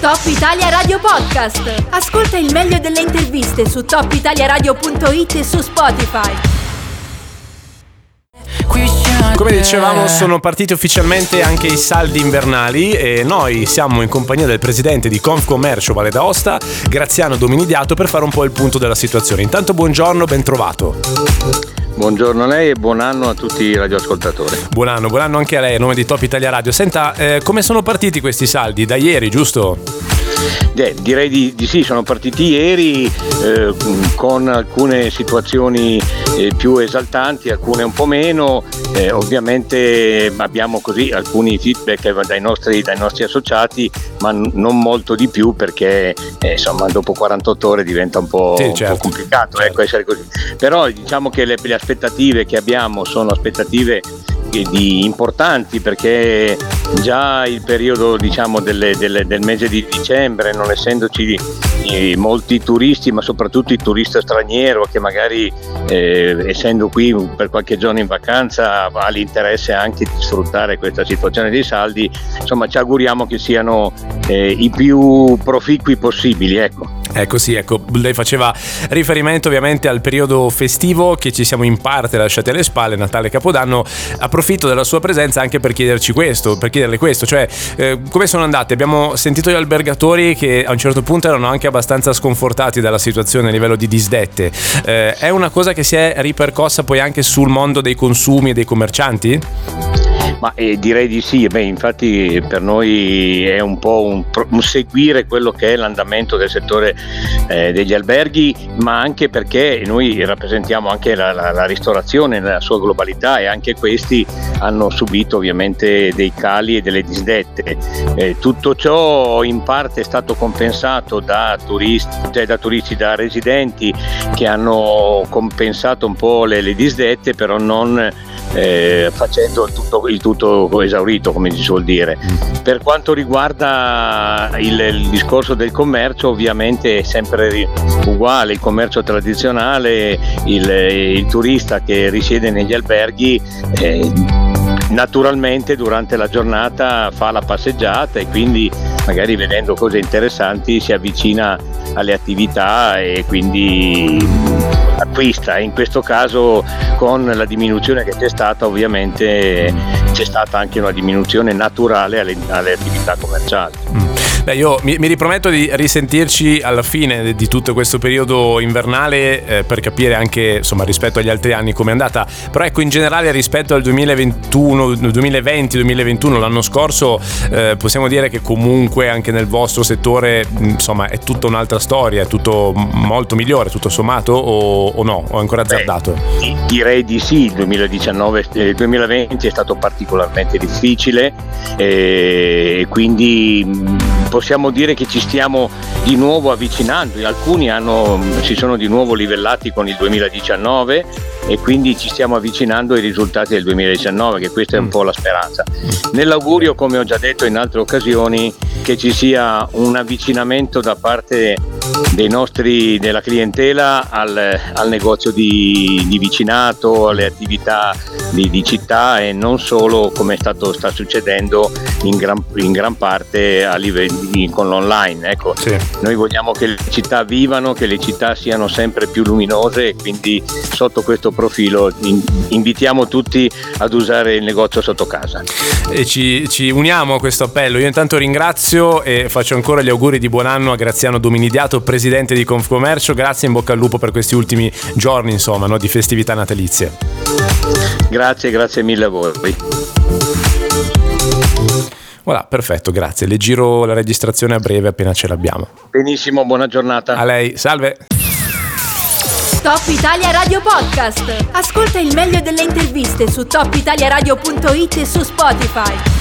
Top Italia Radio Podcast. Ascolta il meglio delle interviste su topitaliaradio.it e su Spotify. Come dicevamo sono partiti ufficialmente anche i saldi invernali e noi siamo in compagnia del presidente di Confcommercio Valle d'Aosta, Graziano Dominidiato, per fare un po' il punto della situazione. Intanto buongiorno, ben trovato. Buongiorno a lei e buon anno a tutti i radioascoltatori. Buon anno, buon anno anche a lei a nome di Top Italia Radio. Senta, eh, come sono partiti questi saldi? Da ieri, giusto? Eh, direi di, di, sì, sono partiti ieri eh, con alcune situazioni eh, più esaltanti, alcune un po' meno. Eh, ovviamente abbiamo così alcuni feedback dai nostri, dai nostri associati, ma non molto di più perché eh, insomma dopo 48 ore diventa un po', sì, certo, un po complicato certo. ecco, essere così. Però diciamo che le, le aspettative che abbiamo sono aspettative di importanti perché già il periodo diciamo, delle, delle, del mese di dicembre non essendoci eh, molti turisti ma soprattutto il turista straniero che magari eh, essendo qui per qualche giorno in vacanza ha l'interesse anche di sfruttare questa situazione dei saldi insomma ci auguriamo che siano eh, i più proficui possibili ecco. Ecco sì, ecco, lei faceva riferimento ovviamente al periodo festivo che ci siamo in parte lasciati alle spalle, Natale e Capodanno. Approfitto della sua presenza anche per chiederci questo, per chiederle questo, cioè eh, come sono andate? Abbiamo sentito gli albergatori che a un certo punto erano anche abbastanza sconfortati dalla situazione a livello di disdette. Eh, è una cosa che si è ripercossa poi anche sul mondo dei consumi e dei commercianti? Ma eh, direi di sì, Beh, infatti per noi è un po' un, un seguire quello che è l'andamento del settore eh, degli alberghi, ma anche perché noi rappresentiamo anche la, la, la, ristorazione nella sua globalità e anche questi hanno subito ovviamente dei cali e delle disdette. Eh, tutto ciò in parte è stato compensato da turisti, cioè da turisti, da residenti che hanno compensato un po' le, le disdette, però non eh, facendo tutto, il tutto esaurito, come si suol dire. Mm. Per quanto riguarda il, il, discorso del commercio, ovviamente è sempre uguale, il commercio tradizionale, il, il turista che risiede negli alberghi. Eh, naturalmente durante la giornata fa la passeggiata e quindi magari vedendo cose interessanti si avvicina alle attività e quindi acquista. In questo caso con la diminuzione che c'è stata ovviamente c'è stata anche una diminuzione naturale alle, alle attività commerciali. Beh, io mi, mi, riprometto di risentirci alla fine di tutto questo periodo invernale eh, per capire anche insomma, rispetto agli altri anni come è andata. Però ecco in generale rispetto al 2021, 2020, 2021, l'anno scorso eh, possiamo dire che comunque anche nel vostro settore insomma è tutta un'altra storia, è tutto molto migliore tutto sommato o, o no? O ancora azzardato? Beh, direi di sì, il 2019, eh, 2020 è stato particolarmente difficile e eh, quindi possiamo dire che ci stiamo di nuovo avvicinando, alcuni hanno, si sono di nuovo livellati con il 2019 e quindi ci stiamo avvicinando ai risultati del 2019, che questa è un mm. po' la speranza. Nell'augurio, come ho già detto in altre occasioni, che ci sia un avvicinamento da parte dei nostri, della clientela al, al negozio di, di, vicinato, alle attività di, di, città e non solo come stato, sta succedendo in gran, in gran parte a livelli, con l'online. Ecco, sì. Noi vogliamo che le città vivano, che le città siano sempre più luminose e quindi sotto questo profilo in, invitiamo tutti ad usare il negozio sotto casa. E ci, ci uniamo a questo appello. Io intanto ringrazio e faccio ancora gli auguri di buon anno a Graziano Dominidiato, presidente di Confcommercio. Grazie in bocca al lupo per questi ultimi giorni insomma, no, di festività natalizie. Grazie, grazie mille a voi. Voilà, perfetto, grazie. Le giro la registrazione a breve appena ce l'abbiamo. Benissimo, buona giornata. A lei, salve. Top Italia Radio Podcast. Ascolta il meglio delle interviste su topitaliaradio.it e su Spotify.